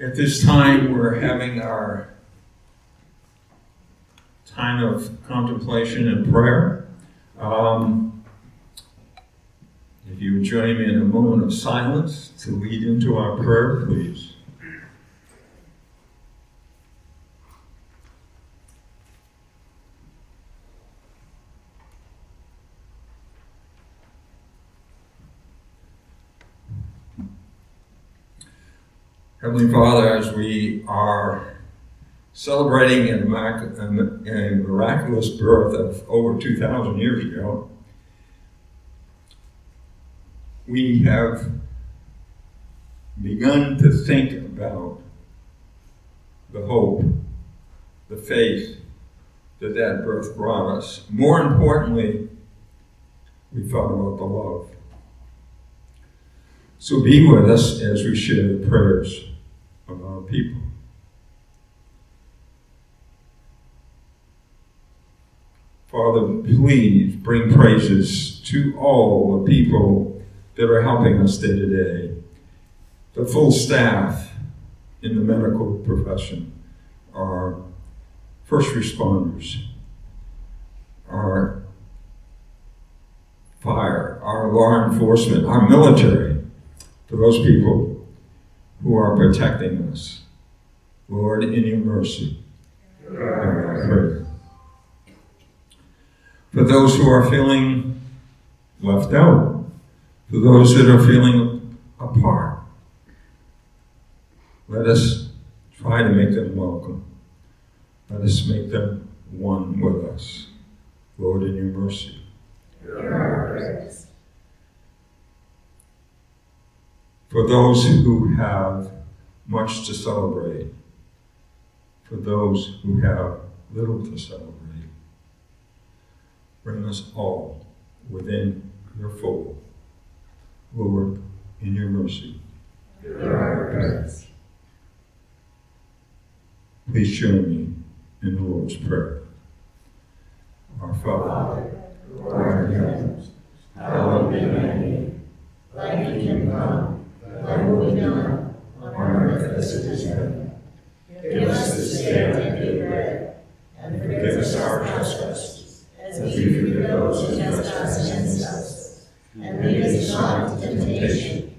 At this time, we're having our time of contemplation and prayer. Um, if you would join me in a moment of silence to lead into our prayer, please. Heavenly Father, as we are celebrating a miraculous birth of over 2,000 years ago, we have begun to think about the hope, the faith that that birth brought us. More importantly, we thought about the love. So be with us as we share the prayers of our people. Father, please bring praises to all the people that are helping us day to day, the full staff in the medical profession, our first responders, our fire, our law enforcement, our military, for those people who are protecting us. Lord, in your mercy. For those who are feeling left out, for those that are feeling apart, let us try to make them welcome. Let us make them one with us. Lord, in your mercy. For those who have much to celebrate, for those who have little to celebrate. Bring us all within your fold, Lord, in your mercy. Please join me in the Lord's Prayer. Our Father, who art in heaven, hallowed be thy name. Thy kingdom come thy will be done, on earth as it is in heaven. Give us this day our daily bread, and forgive us our trespasses, as we forgive those who trespass against us. And lead us not into temptation,